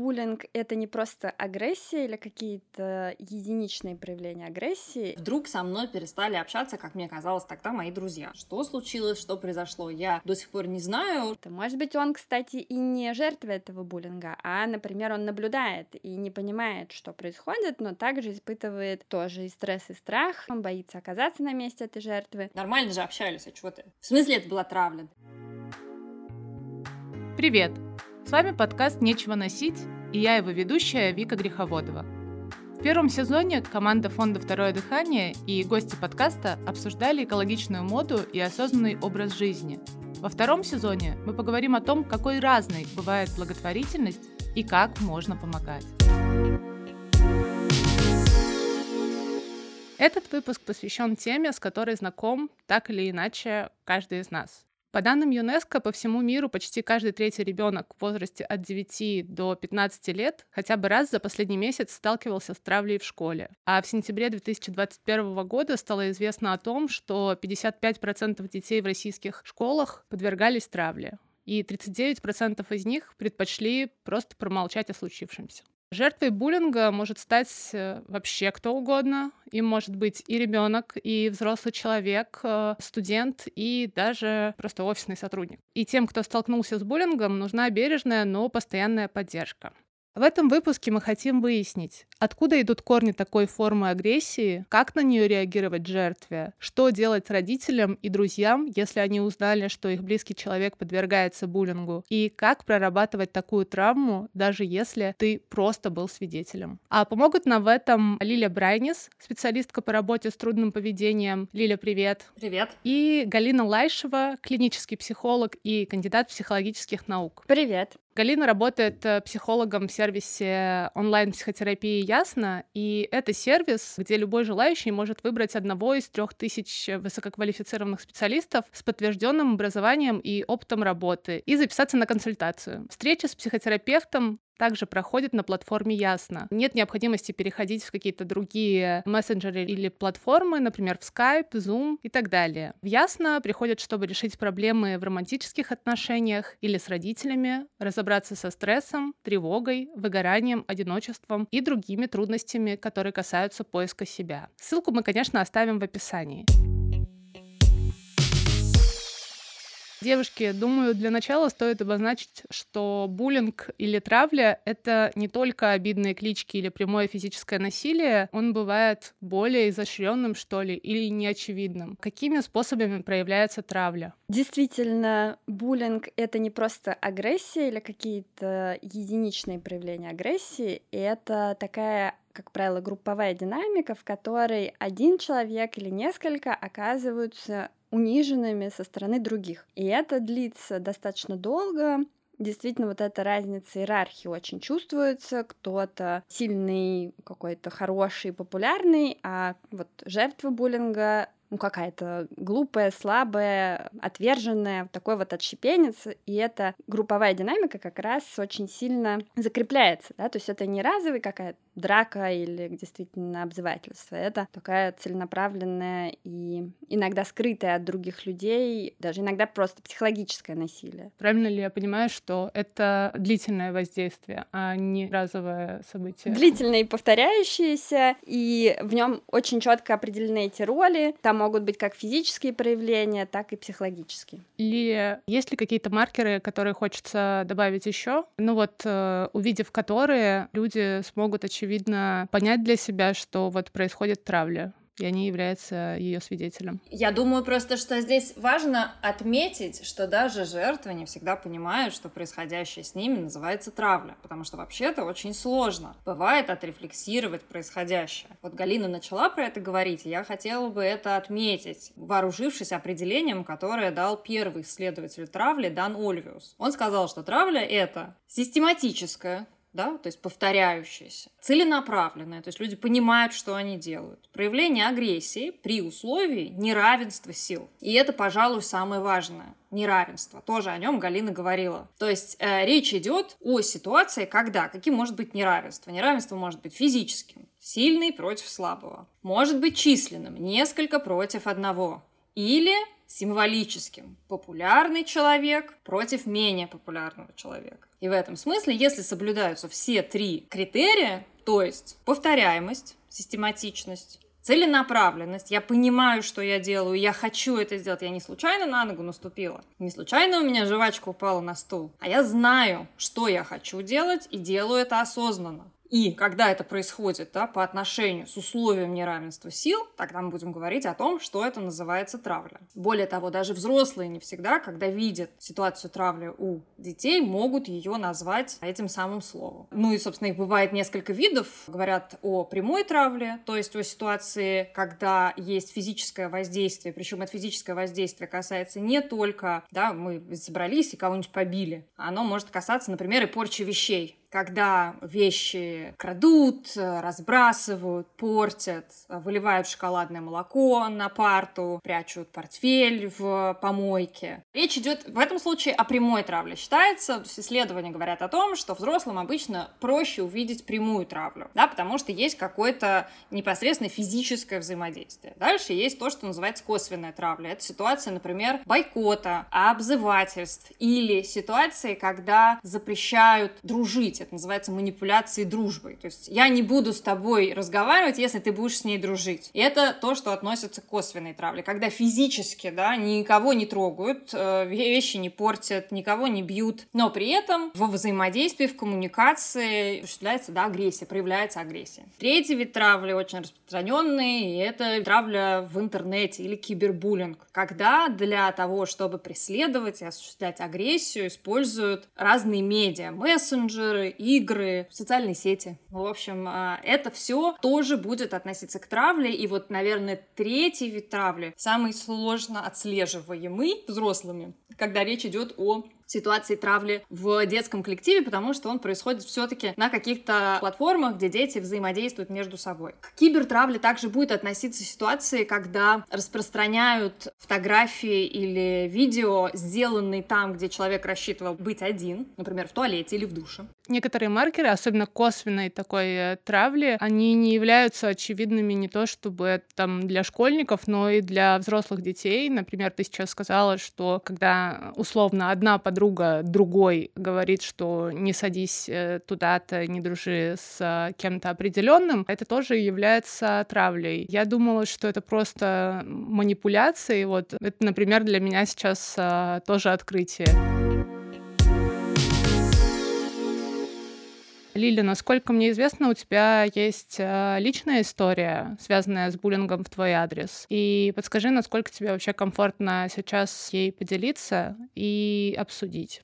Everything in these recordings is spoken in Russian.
буллинг — это не просто агрессия или какие-то единичные проявления агрессии. Вдруг со мной перестали общаться, как мне казалось тогда, мои друзья. Что случилось, что произошло, я до сих пор не знаю. Может быть, он, кстати, и не жертва этого буллинга, а, например, он наблюдает и не понимает, что происходит, но также испытывает тоже и стресс, и страх. Он боится оказаться на месте этой жертвы. Нормально же общались, а чего ты? В смысле это была травля? Привет! С вами подкаст «Нечего носить» и я его ведущая Вика Греховодова. В первом сезоне команда фонда «Второе дыхание» и гости подкаста обсуждали экологичную моду и осознанный образ жизни. Во втором сезоне мы поговорим о том, какой разной бывает благотворительность и как можно помогать. Этот выпуск посвящен теме, с которой знаком так или иначе каждый из нас. По данным ЮНЕСКО, по всему миру почти каждый третий ребенок в возрасте от 9 до 15 лет хотя бы раз за последний месяц сталкивался с травлей в школе. А в сентябре 2021 года стало известно о том, что 55% детей в российских школах подвергались травле и 39% из них предпочли просто промолчать о случившемся. Жертвой буллинга может стать э, вообще кто угодно. Им может быть и ребенок, и взрослый человек, э, студент, и даже просто офисный сотрудник. И тем, кто столкнулся с буллингом, нужна бережная, но постоянная поддержка. В этом выпуске мы хотим выяснить, откуда идут корни такой формы агрессии, как на нее реагировать жертве, что делать родителям и друзьям, если они узнали, что их близкий человек подвергается буллингу, и как прорабатывать такую травму, даже если ты просто был свидетелем. А помогут нам в этом Лиля Брайнис, специалистка по работе с трудным поведением. Лиля, привет. Привет. И Галина Лайшева, клинический психолог и кандидат психологических наук. Привет. Галина работает э, психологом в сервисе онлайн-психотерапии «Ясно», и это сервис, где любой желающий может выбрать одного из трех тысяч высококвалифицированных специалистов с подтвержденным образованием и опытом работы и записаться на консультацию. Встреча с психотерапевтом также проходит на платформе Ясно. Нет необходимости переходить в какие-то другие мессенджеры или платформы, например, в Skype, Zoom и так далее. В Ясно приходят, чтобы решить проблемы в романтических отношениях или с родителями, разобраться со стрессом, тревогой, выгоранием, одиночеством и другими трудностями, которые касаются поиска себя. Ссылку мы, конечно, оставим в описании. Девушки, думаю, для начала стоит обозначить, что буллинг или травля — это не только обидные клички или прямое физическое насилие, он бывает более изощренным, что ли, или неочевидным. Какими способами проявляется травля? Действительно, буллинг — это не просто агрессия или какие-то единичные проявления агрессии, это такая как правило, групповая динамика, в которой один человек или несколько оказываются униженными со стороны других. И это длится достаточно долго, действительно вот эта разница иерархии очень чувствуется. Кто-то сильный, какой-то хороший, популярный, а вот жертва буллинга ну, какая-то глупая, слабая, отверженная, такой вот отщепенец, и эта групповая динамика как раз очень сильно закрепляется, да, то есть это не разовый какая-то драка или действительно обзывательство, это такая целенаправленная и иногда скрытая от других людей, даже иногда просто психологическое насилие. Правильно ли я понимаю, что это длительное воздействие, а не разовое событие? Длительное и повторяющееся, и в нем очень четко определены эти роли, там могут быть как физические проявления, так и психологические. Или есть ли какие-то маркеры, которые хочется добавить еще? Ну вот, э, увидев которые, люди смогут, очевидно, понять для себя, что вот происходит травля и они являются ее свидетелем. Я думаю просто, что здесь важно отметить, что даже жертвы не всегда понимают, что происходящее с ними называется травля, потому что вообще-то очень сложно. Бывает отрефлексировать происходящее. Вот Галина начала про это говорить, и я хотела бы это отметить, вооружившись определением, которое дал первый исследователь травли Дан Ольвиус. Он сказал, что травля — это систематическое, да, то есть повторяющееся, целенаправленное, то есть люди понимают, что они делают. Проявление агрессии при условии неравенства сил. И это, пожалуй, самое важное. Неравенство. Тоже о нем Галина говорила. То есть э, речь идет о ситуации, когда, каким может быть неравенство. Неравенство может быть физическим, сильный против слабого. Может быть численным, несколько против одного. Или символическим. Популярный человек против менее популярного человека. И в этом смысле, если соблюдаются все три критерия, то есть повторяемость, систематичность, целенаправленность, я понимаю, что я делаю, я хочу это сделать, я не случайно на ногу наступила, не случайно у меня жвачка упала на стул, а я знаю, что я хочу делать и делаю это осознанно. И когда это происходит да, по отношению с условием неравенства сил, тогда мы будем говорить о том, что это называется травля. Более того, даже взрослые не всегда, когда видят ситуацию травли у детей, могут ее назвать этим самым словом. Ну и, собственно, их бывает несколько видов. Говорят о прямой травле, то есть о ситуации, когда есть физическое воздействие, причем это физическое воздействие касается не только, да, мы собрались и кого-нибудь побили, оно может касаться, например, и порчи вещей когда вещи крадут, разбрасывают, портят, выливают шоколадное молоко на парту, прячут портфель в помойке. Речь идет в этом случае о прямой травле. Считается, исследования говорят о том, что взрослым обычно проще увидеть прямую травлю, да, потому что есть какое-то непосредственно физическое взаимодействие. Дальше есть то, что называется косвенная травля. Это ситуация, например, бойкота, обзывательств или ситуации, когда запрещают дружить это называется манипуляцией дружбой. То есть я не буду с тобой разговаривать, если ты будешь с ней дружить. И это то, что относится к косвенной травле, когда физически, да, никого не трогают, э, вещи не портят, никого не бьют, но при этом во взаимодействии, в коммуникации осуществляется, да, агрессия, проявляется агрессия. Третий вид травли очень распространенный, и это травля в интернете или кибербуллинг, когда для того, чтобы преследовать и осуществлять агрессию, используют разные медиа, мессенджеры, игры, социальные сети. В общем, а, это все тоже будет относиться к травле. И вот, наверное, третий вид травли самый сложно отслеживаемый взрослыми, когда речь идет о ситуации травли в детском коллективе, потому что он происходит все-таки на каких-то платформах, где дети взаимодействуют между собой. К кибертравле также будет относиться ситуации, когда распространяют фотографии или видео, сделанные там, где человек рассчитывал быть один, например, в туалете или в душе. Некоторые маркеры, особенно косвенной такой э, травли, они не являются очевидными не то чтобы там для школьников, но и для взрослых детей. Например, ты сейчас сказала, что когда условно одна подруга подруга другой говорит, что не садись э, туда-то, не дружи с кем-то определенным, это тоже является травлей. Я думала, что это просто манипуляции. Вот это, например, для меня сейчас э, тоже открытие. Лиля, насколько мне известно, у тебя есть личная история, связанная с буллингом в твой адрес. И подскажи, насколько тебе вообще комфортно сейчас ей поделиться и обсудить.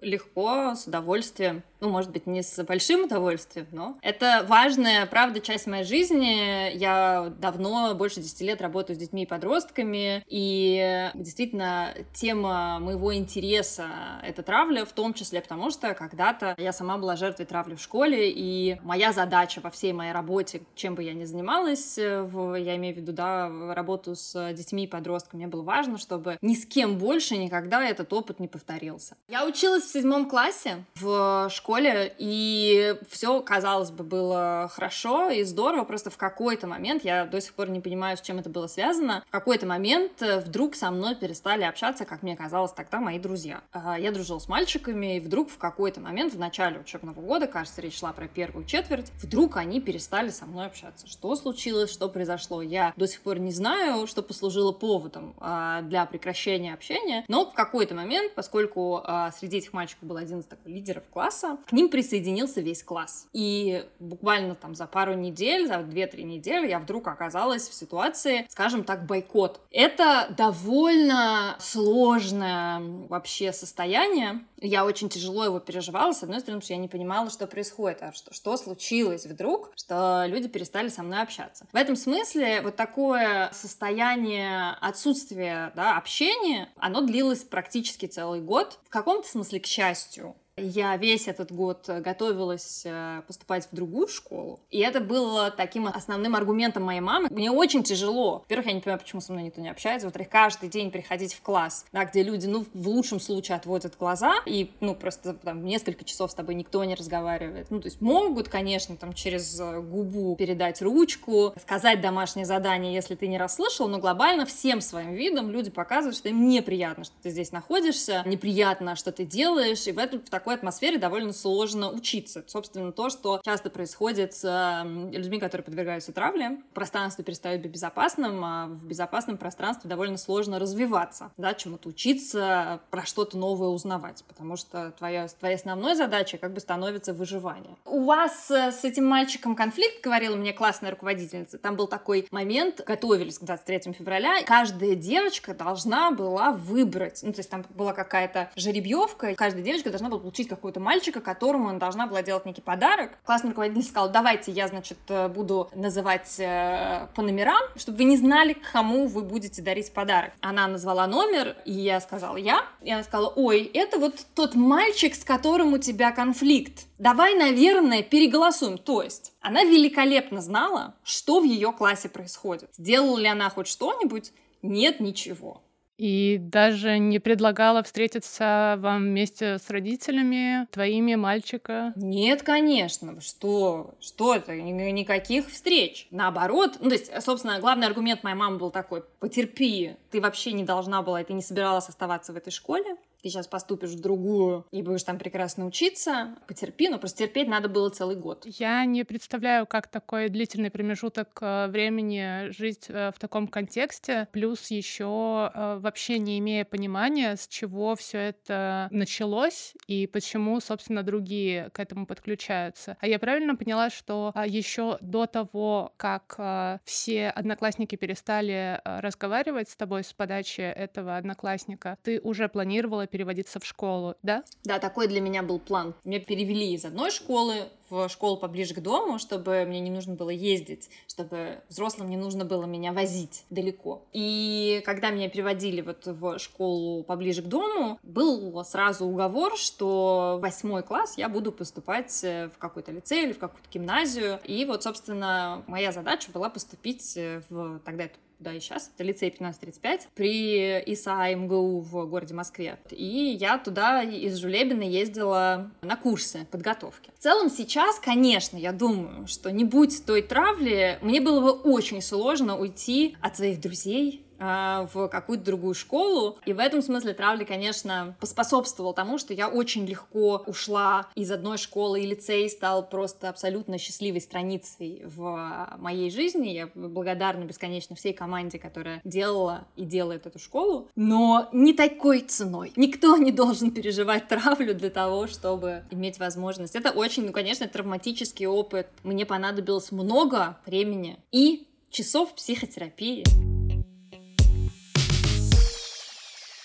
Легко, с удовольствием ну, может быть, не с большим удовольствием, но это важная, правда, часть моей жизни. Я давно, больше 10 лет работаю с детьми и подростками, и действительно тема моего интереса — это травля, в том числе потому, что когда-то я сама была жертвой травли в школе, и моя задача во всей моей работе, чем бы я ни занималась, в, я имею в виду, да, работу с детьми и подростками, мне было важно, чтобы ни с кем больше никогда этот опыт не повторился. Я училась в седьмом классе в школе школе, и все, казалось бы, было хорошо и здорово, просто в какой-то момент, я до сих пор не понимаю, с чем это было связано, в какой-то момент э, вдруг со мной перестали общаться, как мне казалось тогда, мои друзья. А, я дружила с мальчиками, и вдруг в какой-то момент, в начале учебного года, кажется, речь шла про первую четверть, вдруг они перестали со мной общаться. Что случилось, что произошло, я до сих пор не знаю, что послужило поводом а, для прекращения общения, но в какой-то момент, поскольку а, среди этих мальчиков был один из таких лидеров класса, к ним присоединился весь класс. И буквально там за пару недель, за 2-3 недели я вдруг оказалась в ситуации, скажем так, бойкот. Это довольно сложное вообще состояние. Я очень тяжело его переживала, с одной стороны, потому что я не понимала, что происходит, а что, что случилось вдруг, что люди перестали со мной общаться. В этом смысле вот такое состояние отсутствия да, общения, оно длилось практически целый год. В каком-то смысле, к счастью, Я весь этот год готовилась э, поступать в другую школу, и это было таким основным аргументом моей мамы. Мне очень тяжело. Во-первых, я не понимаю, почему со мной никто не общается. Во-вторых, каждый день приходить в класс, да, где люди, ну, в лучшем случае отводят глаза, и, ну, просто там несколько часов с тобой никто не разговаривает. Ну, то есть могут, конечно, там через э, губу передать ручку, сказать домашнее задание, если ты не расслышал, но глобально всем своим видом люди показывают, что им неприятно, что ты здесь находишься, неприятно, что ты делаешь, и в, этом, в такой атмосфере довольно сложно учиться. Собственно, то, что часто происходит с э, людьми, которые подвергаются травле, пространство перестает быть безопасным, а в безопасном пространстве довольно сложно развиваться, да, чему-то учиться, про что-то новое узнавать, потому что твоя, твоя основной задача как бы становится выживание. У вас э, с этим мальчиком конфликт, говорила мне классная руководительница, там был такой момент, готовились к 23 февраля, каждая девочка должна была выбрать, ну, то есть там была какая-то жеребьевка, каждая девочка должна была получить какого-то мальчика, которому она должна была делать некий подарок. Классный руководитель сказал, давайте я, значит, э, буду называть э, по номерам, чтобы вы не знали, кому вы будете дарить подарок. Она назвала номер, и я сказала я, и она сказала, ой, это вот тот мальчик, с которым у тебя конфликт. Давай, наверное, переголосуем. То есть она великолепно знала, что в ее классе происходит. Сделала ли она хоть что-нибудь? Нет, ничего. И даже не предлагала встретиться вам вместе с родителями, твоими, мальчика? Нет, конечно. Что? Что это? Никаких встреч. Наоборот. Ну, то есть, собственно, главный аргумент моей мамы был такой. Потерпи. Ты вообще не должна была, ты не собиралась оставаться в этой школе ты сейчас поступишь в другую и будешь там прекрасно учиться, потерпи, но просто терпеть надо было целый год. Я не представляю, как такой длительный промежуток э, времени жить э, в таком контексте, плюс еще э, вообще не имея понимания, с чего все это началось и почему, собственно, другие к этому подключаются. А я правильно поняла, что еще до того, как все одноклассники перестали разговаривать с тобой с подачи этого одноклассника, ты уже планировала переводиться в школу, да? Да, такой для меня был план. Меня перевели из одной школы в школу поближе к дому, чтобы мне не нужно было ездить, чтобы взрослым не нужно было меня возить далеко. И когда меня переводили вот в школу поближе к дому, был сразу уговор, что восьмой класс я буду поступать в какой-то лицей или в какую-то гимназию. И вот, собственно, моя задача была поступить в тогда это да, и сейчас, это лицей 1535 при ИСА МГУ в городе Москве. И я туда из Жулебина ездила на курсы подготовки. В целом сейчас, конечно, я думаю, что не будь той травли, мне было бы очень сложно уйти от своих друзей, в какую-то другую школу. И в этом смысле травли, конечно, поспособствовал тому, что я очень легко ушла из одной школы, и лицей стал просто абсолютно счастливой страницей в моей жизни. Я благодарна бесконечно всей команде, которая делала и делает эту школу. Но не такой ценой. Никто не должен переживать травлю для того, чтобы иметь возможность. Это очень, ну, конечно, травматический опыт. Мне понадобилось много времени и часов психотерапии.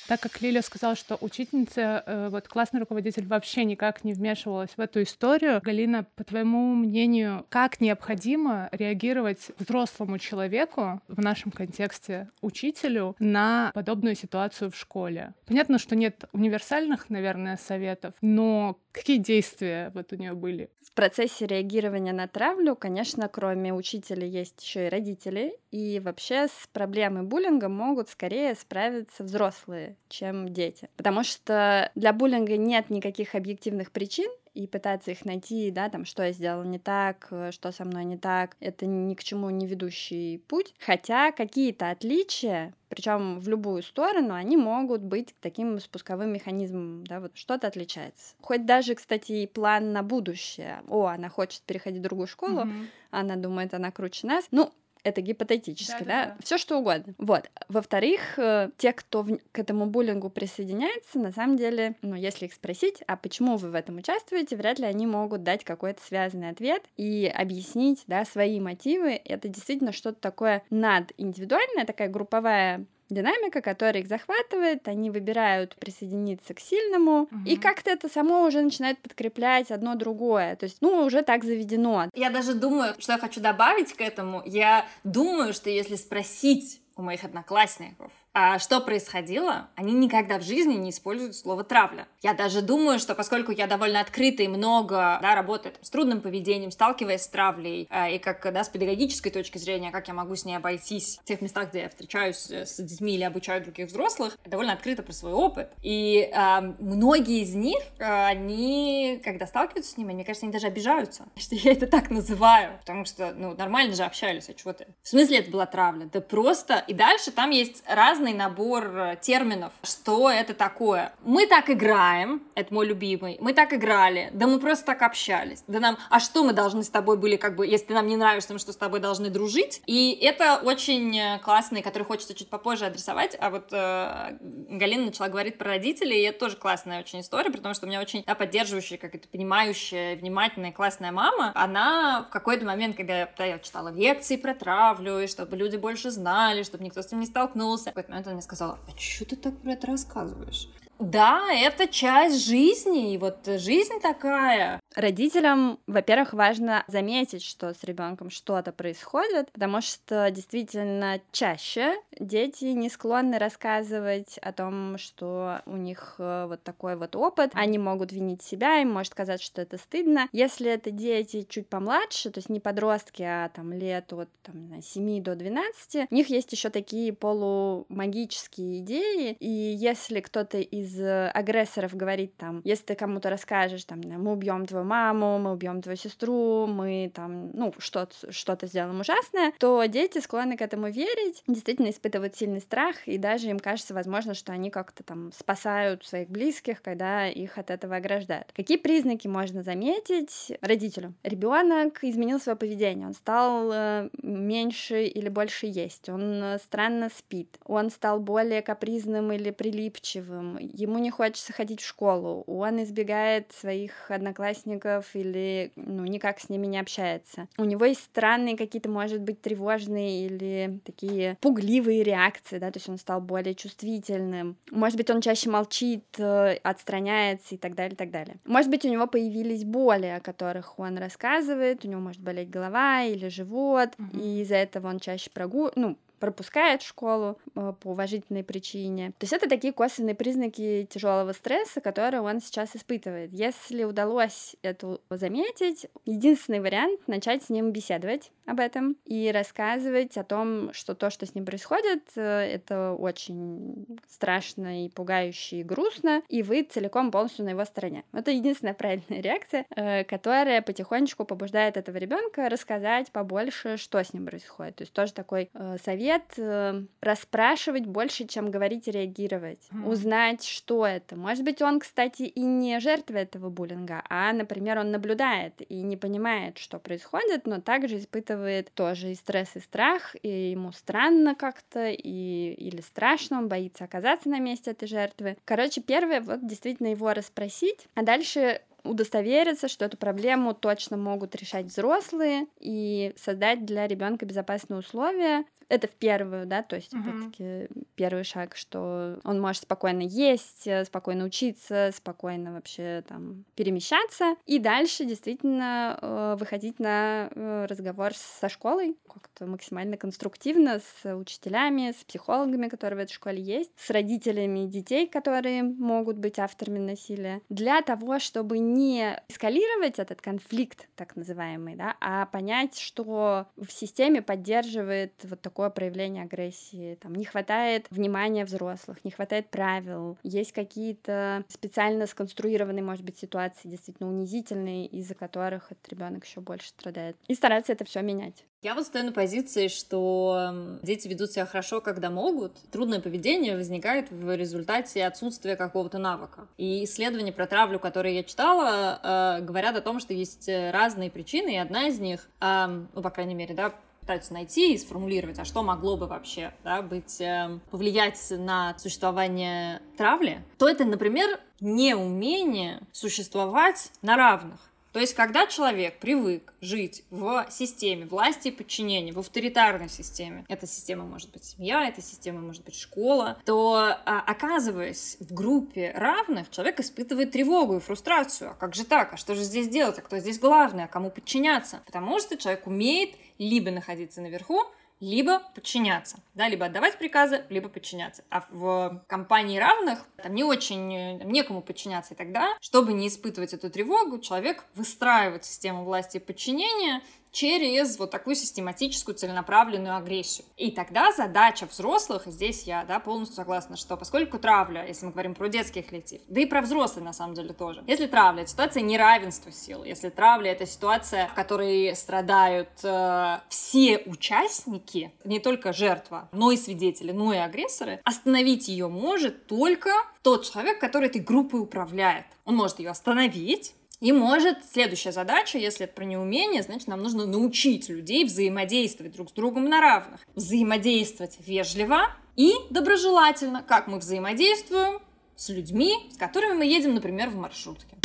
Так как Лиля сказала, что учительница, э, вот классный руководитель вообще никак не вмешивалась в эту историю, Галина, по твоему мнению, как необходимо реагировать взрослому человеку, в нашем контексте учителю, на подобную ситуацию в школе? Понятно, что нет универсальных, наверное, советов, но какие действия вот у нее были? В процессе реагирования на травлю, конечно, кроме учителя есть еще и родители, и вообще с проблемой буллинга могут скорее справиться взрослые, чем дети. Потому что для буллинга нет никаких объективных причин, и пытаться их найти, да, там, что я сделала не так, что со мной не так, это ни к чему не ведущий путь. Хотя какие-то отличия, причем в любую сторону, они могут быть таким спусковым механизмом, да, вот что-то отличается. Хоть даже, кстати, и план на будущее. О, она хочет переходить в другую школу, mm-hmm. она думает, она круче нас. Ну, это гипотетически, да, да, да? все что угодно. Вот. Во-вторых, э, те, кто в, к этому буллингу присоединяется, на самом деле, ну, если их спросить, а почему вы в этом участвуете, вряд ли они могут дать какой-то связанный ответ и объяснить, да, свои мотивы. Это действительно что-то такое надиндивидуальное, такая групповая динамика, которая их захватывает, они выбирают присоединиться к сильному, угу. и как-то это само уже начинает подкреплять одно другое. То есть, ну, уже так заведено. Я даже думаю, что я хочу добавить к этому. Я думаю, что если спросить у моих одноклассников, А что происходило? Они никогда в жизни не используют слово травля. Я даже думаю, что поскольку я довольно открыта и много да, работаю с трудным поведением, сталкиваясь с травлей, э, и как да, с педагогической точки зрения, как я могу с ней обойтись в тех местах, где я встречаюсь э, с детьми или обучаю других взрослых, довольно открыто про свой опыт. И э, многие из них, э, они, когда сталкиваются с ними, мне кажется, они даже обижаются, что я это так называю, потому что, ну, нормально же общались, а чего ты? В смысле это была травля? Да просто... И дальше там есть разный набор э, терминов, что это такое. Мы так играем, это мой любимый, мы так играли, да мы просто так общались, да нам, а что мы должны с тобой были, как бы, если ты нам не нравишься, мы что с тобой должны дружить? И это очень э, классный, который хочется чуть попозже адресовать, а вот э, Галина начала говорить про родителей, и это тоже классная очень история, потому что у меня очень да, поддерживающая, как это понимающая, внимательная, классная мама, она в какой-то момент, когда да, я читала лекции про травлю, и чтобы люди больше знали, чтобы никто с ним не столкнулся, в какой-то момент она мне сказала, а что ты так про это рассказываешь? Да, это часть жизни, и вот жизнь такая. Родителям, во-первых, важно заметить, что с ребенком что-то происходит, потому что действительно чаще дети не склонны рассказывать о том, что у них э, вот такой вот опыт. Они могут винить себя, им может казаться, что это стыдно. Если это дети чуть помладше, то есть не подростки, а там лет от там, 7 до 12, у них есть еще такие полумагические идеи, и если кто-то из агрессоров говорит там, если ты кому-то расскажешь, там, мы убьем твою маму, мы убьем твою сестру, мы там, ну, что-то что сделаем ужасное, то дети склонны к этому верить, действительно испытывают сильный страх, и даже им кажется, возможно, что они как-то там спасают своих близких, когда их от этого ограждают. Какие признаки можно заметить родителю? Ребенок изменил свое поведение, он стал э, меньше или больше есть, он э, странно спит, он стал более капризным или прилипчивым, ему не хочется ходить в школу, он избегает своих одноклассников или ну, никак с ними не общается. У него есть странные какие-то, может быть, тревожные или такие пугливые реакции, да, то есть он стал более чувствительным. Может быть, он чаще молчит, э, отстраняется и так далее, и так далее. Может быть, у него появились боли, о которых он рассказывает, у него может болеть голова или живот, mm-hmm. и из-за этого он чаще прогуливает, ну, пропускает школу э, по уважительной причине. То есть это такие косвенные признаки тяжелого стресса, которые он сейчас испытывает. Если удалось это заметить, единственный вариант начать с ним беседовать об этом и рассказывать о том, что то, что с ним происходит, э, это очень страшно и пугающе и грустно, и вы целиком полностью на его стороне. Это единственная правильная реакция, э, которая потихонечку побуждает этого ребенка рассказать побольше, что с ним происходит. То есть тоже такой совет совет э, расспрашивать больше, чем говорить и реагировать, mm. узнать, что это. Может быть, он, кстати, и не жертва этого буллинга, а, например, он наблюдает и не понимает, что происходит, но также испытывает тоже и стресс, и страх, и ему странно как-то, и или страшно, он боится оказаться на месте этой жертвы. Короче, первое, вот действительно его расспросить, а дальше удостовериться, что эту проблему точно могут решать взрослые и создать для ребенка безопасные условия. Это в первую, да, то есть, опять-таки, первый шаг, что он может спокойно есть, спокойно учиться, спокойно вообще там перемещаться. И дальше действительно э, выходить на э, разговор со школой как-то максимально конструктивно, с учителями, с психологами, которые в этой школе есть, с родителями детей, которые могут быть авторами насилия, для того, чтобы не эскалировать этот конфликт, так называемый, да, а понять, что в системе поддерживает вот такое проявление агрессии, там не хватает внимания взрослых, не хватает правил, есть какие-то специально сконструированные, может быть, ситуации действительно унизительные, из-за которых этот ребенок еще больше страдает. И стараться это все менять. Я вот стою на позиции, что дети ведут себя хорошо, когда могут. Трудное поведение возникает в результате отсутствия какого-то навыка. И исследования про травлю, которые я читала, э, говорят о том, что есть разные причины, и одна из них, э, ну, по крайней мере, да, пытаются найти и сформулировать, а что могло бы вообще да, быть, э, повлиять на существование травли, то это, например, неумение существовать на равных. То есть, когда человек привык жить в системе власти и подчинения, в авторитарной системе, эта система может быть семья, эта система может быть школа, то, а, оказываясь в группе равных, человек испытывает тревогу и фрустрацию. А как же так? А что же здесь делать? А кто здесь главный? А кому подчиняться? Потому что человек умеет либо находиться наверху, либо подчиняться, да, либо отдавать приказы, либо подчиняться. А в компании равных там не очень, там некому подчиняться. И тогда, чтобы не испытывать эту тревогу, человек выстраивает систему власти и подчинения через вот такую систематическую целенаправленную агрессию. И тогда задача взрослых, здесь я да, полностью согласна, что поскольку травля, если мы говорим про детский коллектив, да и про взрослые на самом деле тоже, если травля — это ситуация неравенства сил, если травля — это ситуация, в которой страдают э, все участники, не только жертва, но и свидетели, но и агрессоры, остановить ее может только тот человек, который этой группой управляет. Он может ее остановить, и может следующая задача, если это про неумение, значит, нам нужно научить людей взаимодействовать друг с другом на равных. Взаимодействовать вежливо и доброжелательно, как мы взаимодействуем с людьми, с которыми мы едем, например, в маршрутке.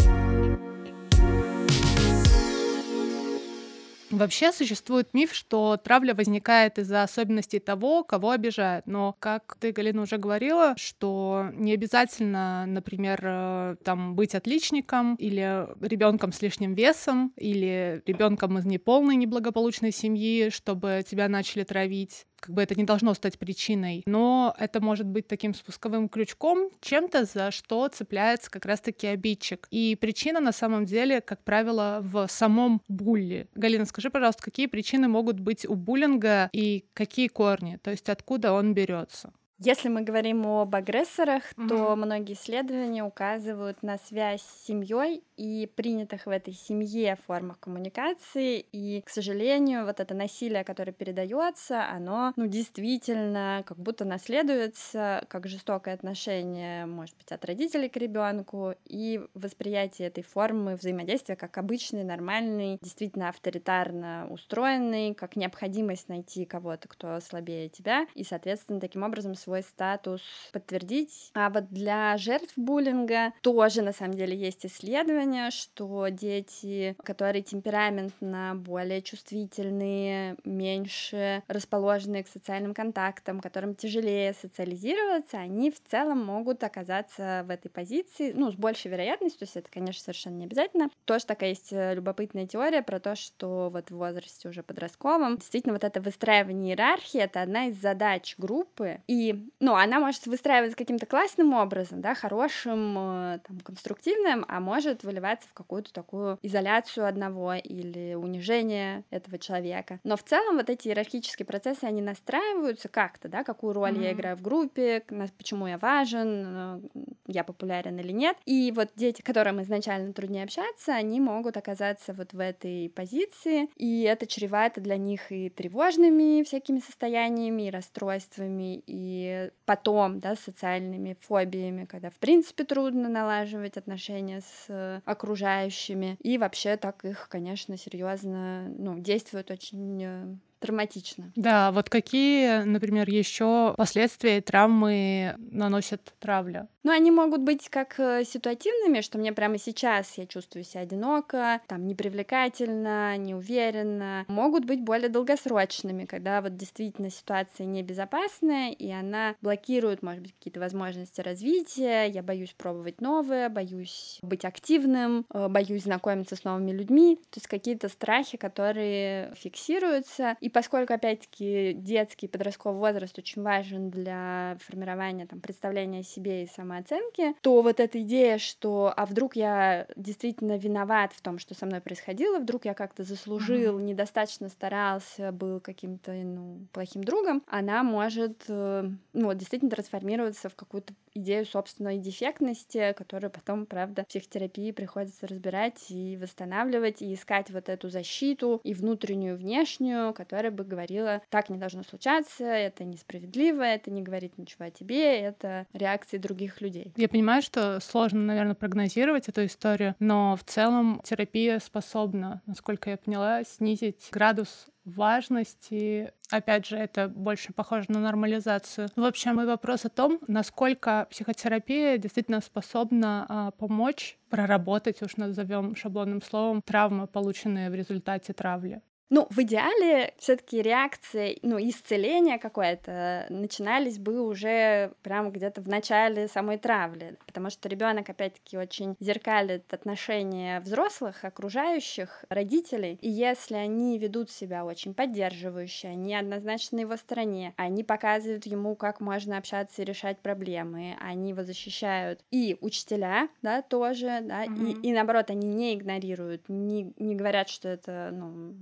Вообще существует миф, что травля возникает из-за особенностей того, кого обижают. Но, как ты, Галина, уже говорила, что не обязательно, например, э, там быть отличником или ребенком с лишним весом или ребенком из неполной неблагополучной семьи, чтобы тебя начали травить как бы это не должно стать причиной, но это может быть таким спусковым крючком, чем-то, за что цепляется как раз-таки обидчик. И причина на самом деле, как правило, в самом булли. Галина, скажи, пожалуйста, какие причины могут быть у буллинга и какие корни, то есть откуда он берется? Если мы говорим об агрессорах, угу. то многие исследования указывают на связь с семьей и принятых в этой семье формах коммуникации. И, к сожалению, вот это насилие, которое передается, оно ну, действительно как будто наследуется, как жестокое отношение, может быть, от родителей к ребенку и восприятие этой формы взаимодействия как обычный, нормальный, действительно авторитарно устроенный, как необходимость найти кого-то, кто слабее тебя, и, соответственно, таким образом свой статус подтвердить. А вот для жертв буллинга тоже, на самом деле, есть исследования, что дети, которые темпераментно более чувствительные, меньше расположенные к социальным контактам, которым тяжелее социализироваться, они в целом могут оказаться в этой позиции, ну, с большей вероятностью, то есть это, конечно, совершенно не обязательно. Тоже такая есть э, любопытная теория про то, что вот в возрасте уже подростковом действительно вот это выстраивание иерархии — это одна из задач группы, и ну, она может выстраиваться каким-то классным образом, да, хорошим, э, там, конструктивным, а может выливаться в какую-то такую изоляцию одного или унижение этого человека. Но в целом вот эти иерархические процессы, они настраиваются как-то, да, какую роль mm-hmm. я играю в группе, почему я важен, э, я популярен или нет. И вот дети, которым изначально труднее общаться, они могут оказаться вот в этой позиции, и это чревато для них и тревожными всякими состояниями, и расстройствами, и потом, да, социальными фобиями, когда, в принципе, трудно налаживать отношения с э, окружающими. И вообще так их, конечно, серьезно, ну, действует очень э, травматично. Да, вот какие, например, еще последствия травмы наносят травля? Ну, они могут быть как э, ситуативными, что мне прямо сейчас я чувствую себя одиноко, там непривлекательно, неуверенно. Могут быть более долгосрочными, когда вот действительно ситуация небезопасная, и она блокирует, может быть, какие-то возможности развития. Я боюсь пробовать новое, боюсь быть активным, э, боюсь знакомиться с новыми людьми. То есть какие-то страхи, которые фиксируются. И поскольку, опять-таки, детский подростковый возраст очень важен для формирования там, представления о себе и самооценки, то вот эта идея, что а вдруг я действительно виноват в том, что со мной происходило, вдруг я как-то заслужил, mm-hmm. недостаточно старался, был каким-то ну, плохим другом, она может э, ну, вот, действительно трансформироваться в какую-то идею собственной дефектности, которую потом, правда, в психотерапии приходится разбирать и восстанавливать, и искать вот эту защиту и внутреннюю, и внешнюю, которая бы говорила, так не должно случаться, это несправедливо, это не говорит ничего о тебе, это реакции других людей. Я понимаю, что сложно, наверное, прогнозировать эту историю, но в целом терапия способна, насколько я поняла, снизить градус важности. Опять же, это больше похоже на нормализацию. В общем, мой вопрос о том, насколько психотерапия действительно способна а, помочь проработать, уж назовем шаблонным словом, травмы, полученные в результате травли. Ну, в идеале все-таки реакции, ну, исцеление какое-то начинались бы уже прямо где-то в начале самой травли, потому что ребенок опять-таки очень зеркалит отношения взрослых, окружающих, родителей, и если они ведут себя очень поддерживающе, они однозначно на его стороне, они показывают ему, как можно общаться и решать проблемы, они его защищают, и учителя, да, тоже, да, mm-hmm. и, и наоборот, они не игнорируют, не, не говорят, что это, ну,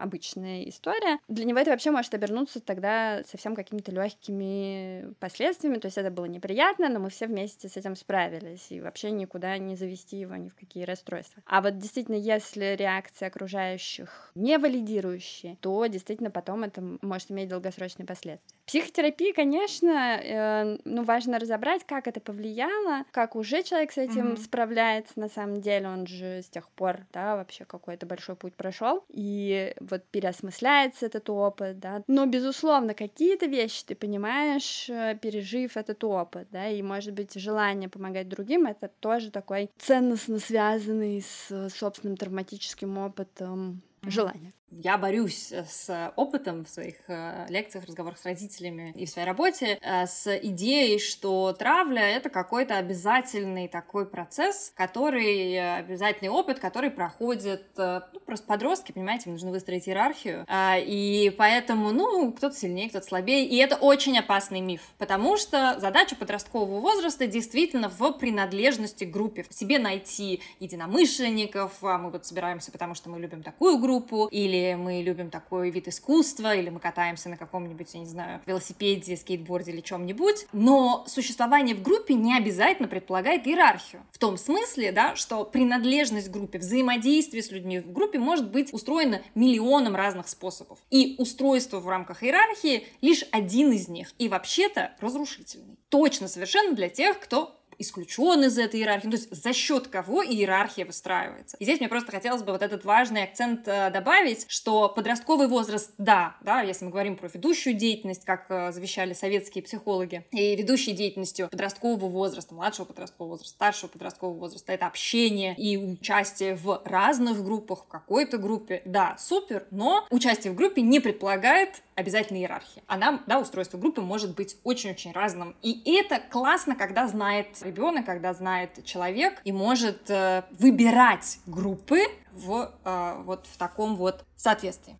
обычная история, для него это вообще может обернуться тогда совсем какими-то легкими последствиями. То есть это было неприятно, но мы все вместе с этим справились, и вообще никуда не завести его ни в какие расстройства. А вот действительно, если реакции окружающих не валидирующие, то действительно потом это может иметь долгосрочные последствия. Психотерапия, конечно, э, ну, важно разобрать, как это повлияло, как уже человек с этим mm-hmm. справляется на самом деле, он же с тех пор, да, вообще какой-то большой путь прошел. И вот переосмысляется этот опыт, да. Но, безусловно, какие-то вещи ты понимаешь, э, пережив этот опыт, да, и, может быть, желание помогать другим — это тоже такой ценностно связанный с собственным травматическим опытом mm-hmm. желание. Я борюсь с опытом в своих э, лекциях, разговорах с родителями и в своей работе э, с идеей, что травля — это какой-то обязательный такой процесс, который, э, обязательный опыт, который проходит, ну, просто подростки, понимаете, им нужно выстроить иерархию, и поэтому, ну, кто-то сильнее, кто-то слабее, и это очень опасный миф, потому что задача подросткового возраста действительно в принадлежности к группе, в себе найти единомышленников, а мы вот собираемся, потому что мы любим такую группу, или или мы любим такой вид искусства, или мы катаемся на каком-нибудь, я не знаю, велосипеде, скейтборде или чем-нибудь. Но существование в группе не обязательно предполагает иерархию. В том смысле, да, что принадлежность к группе, взаимодействие с людьми в группе может быть устроено миллионом разных способов. И устройство в рамках иерархии лишь один из них. И вообще-то разрушительный. Точно совершенно для тех, кто исключен из этой иерархии, ну, то есть за счет кого иерархия выстраивается. И здесь мне просто хотелось бы вот этот важный акцент э, добавить, что подростковый возраст, да, да, если мы говорим про ведущую деятельность, как э, завещали советские психологи, и ведущей деятельностью подросткового возраста, младшего подросткового возраста, старшего подросткового возраста, это общение и участие в разных группах, в какой-то группе, да, супер, но участие в группе не предполагает обязательно иерархии. Она, да, устройство группы может быть очень-очень разным. И это классно, когда знает ребенок, когда знает человек и может э, выбирать группы в э, вот в таком вот соответствии.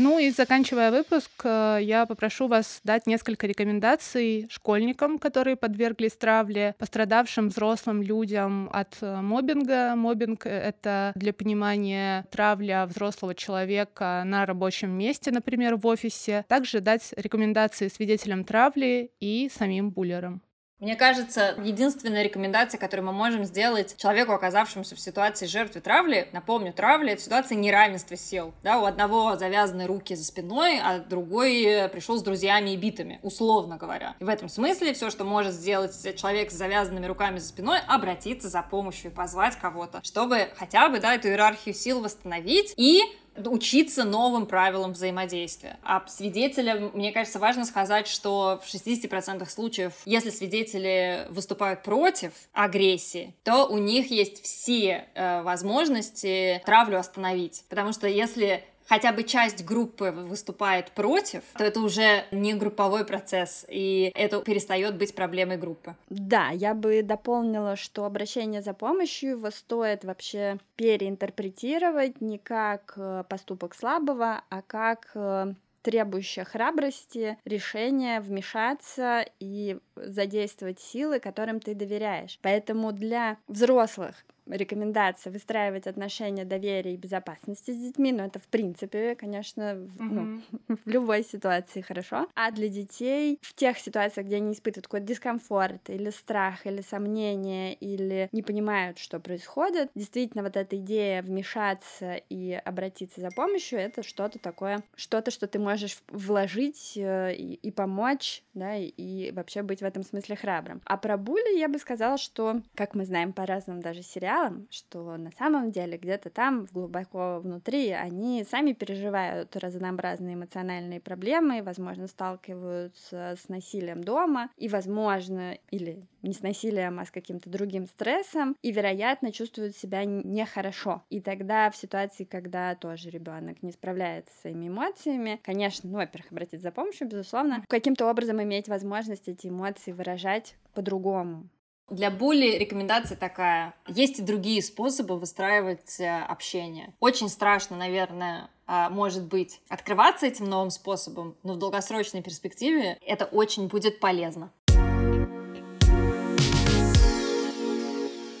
Ну и заканчивая выпуск, э, я попрошу вас дать несколько рекомендаций школьникам, которые подверглись травле, пострадавшим взрослым людям от э, мобинга. Мобинг — это, для понимания, травля взрослого человека на рабочем месте, например, в офисе. Также дать рекомендации свидетелям травли и самим буллерам. Мне кажется, единственная рекомендация, которую мы можем сделать человеку, оказавшемуся в ситуации жертвы травли, напомню, травля — это ситуация неравенства сил. Да, у одного завязаны руки за спиной, а другой пришел с друзьями и битами, условно говоря. И в этом смысле все, что может сделать человек с завязанными руками за спиной, обратиться за помощью и позвать кого-то, чтобы хотя бы да, эту иерархию сил восстановить и учиться новым правилам взаимодействия. А свидетелям, мне кажется, важно сказать, что в 60% случаев, если свидетели выступают против агрессии, то у них есть все э, возможности травлю остановить. Потому что если хотя бы часть группы выступает против, то это уже не групповой процесс, и это перестает быть проблемой группы. Да, я бы дополнила, что обращение за помощью его стоит вообще переинтерпретировать не как э, поступок слабого, а как э, требующее храбрости решение вмешаться и задействовать силы, которым ты доверяешь. Поэтому для взрослых рекомендация выстраивать отношения доверия и безопасности с детьми, но это в принципе, конечно, mm-hmm. ну, в любой ситуации хорошо. А для детей в тех ситуациях, где они испытывают какой-то дискомфорт или страх, или сомнение, или не понимают, что происходит, действительно вот эта идея вмешаться и обратиться за помощью, это что-то такое, что-то, что ты можешь вложить э, и, и помочь, да, и, и вообще быть в этом смысле храбрым. А про були я бы сказала, что, как мы знаем по разным даже сериалам, материалом, что на самом деле где-то там глубоко внутри они сами переживают разнообразные эмоциональные проблемы, возможно, сталкиваются с насилием дома, и, возможно, или не с насилием, а с каким-то другим стрессом, и, вероятно, чувствуют себя нехорошо. И тогда в ситуации, когда тоже ребенок не справляется с своими эмоциями, конечно, ну, во-первых, обратиться за помощью, безусловно, каким-то образом иметь возможность эти эмоции выражать по-другому. Для були рекомендация такая. Есть и другие способы выстраивать э, общение. Очень страшно, наверное, а, может быть, открываться этим новым способом, но в долгосрочной перспективе это очень будет полезно.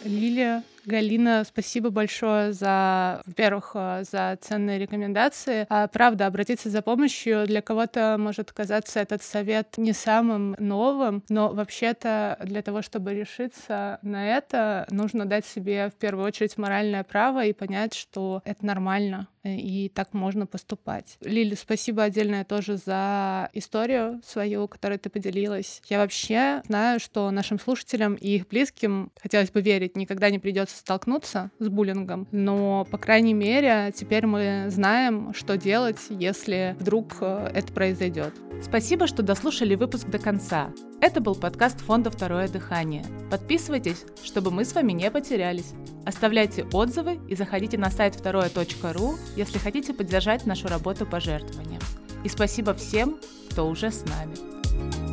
Лилия, Галина, спасибо большое за, во-первых, э, за ценные рекомендации. А, правда, обратиться за помощью для кого-то может казаться этот совет не самым новым, но вообще-то для того, чтобы решиться на это, нужно дать себе в первую очередь моральное право и понять, что это нормально и так можно поступать. Лили, спасибо отдельное тоже за историю свою, которой ты поделилась. Я вообще знаю, что нашим слушателям и их близким, хотелось бы верить, никогда не придется столкнуться с буллингом, но, по крайней мере, теперь мы знаем, что делать, если вдруг э, это произойдет. Спасибо, что дослушали выпуск до конца. Это был подкаст фонда «Второе дыхание». Подписывайтесь, чтобы мы с вами не потерялись. Оставляйте отзывы и заходите на сайт второе.ру, если хотите поддержать нашу работу пожертвованием. И спасибо всем, кто уже с нами.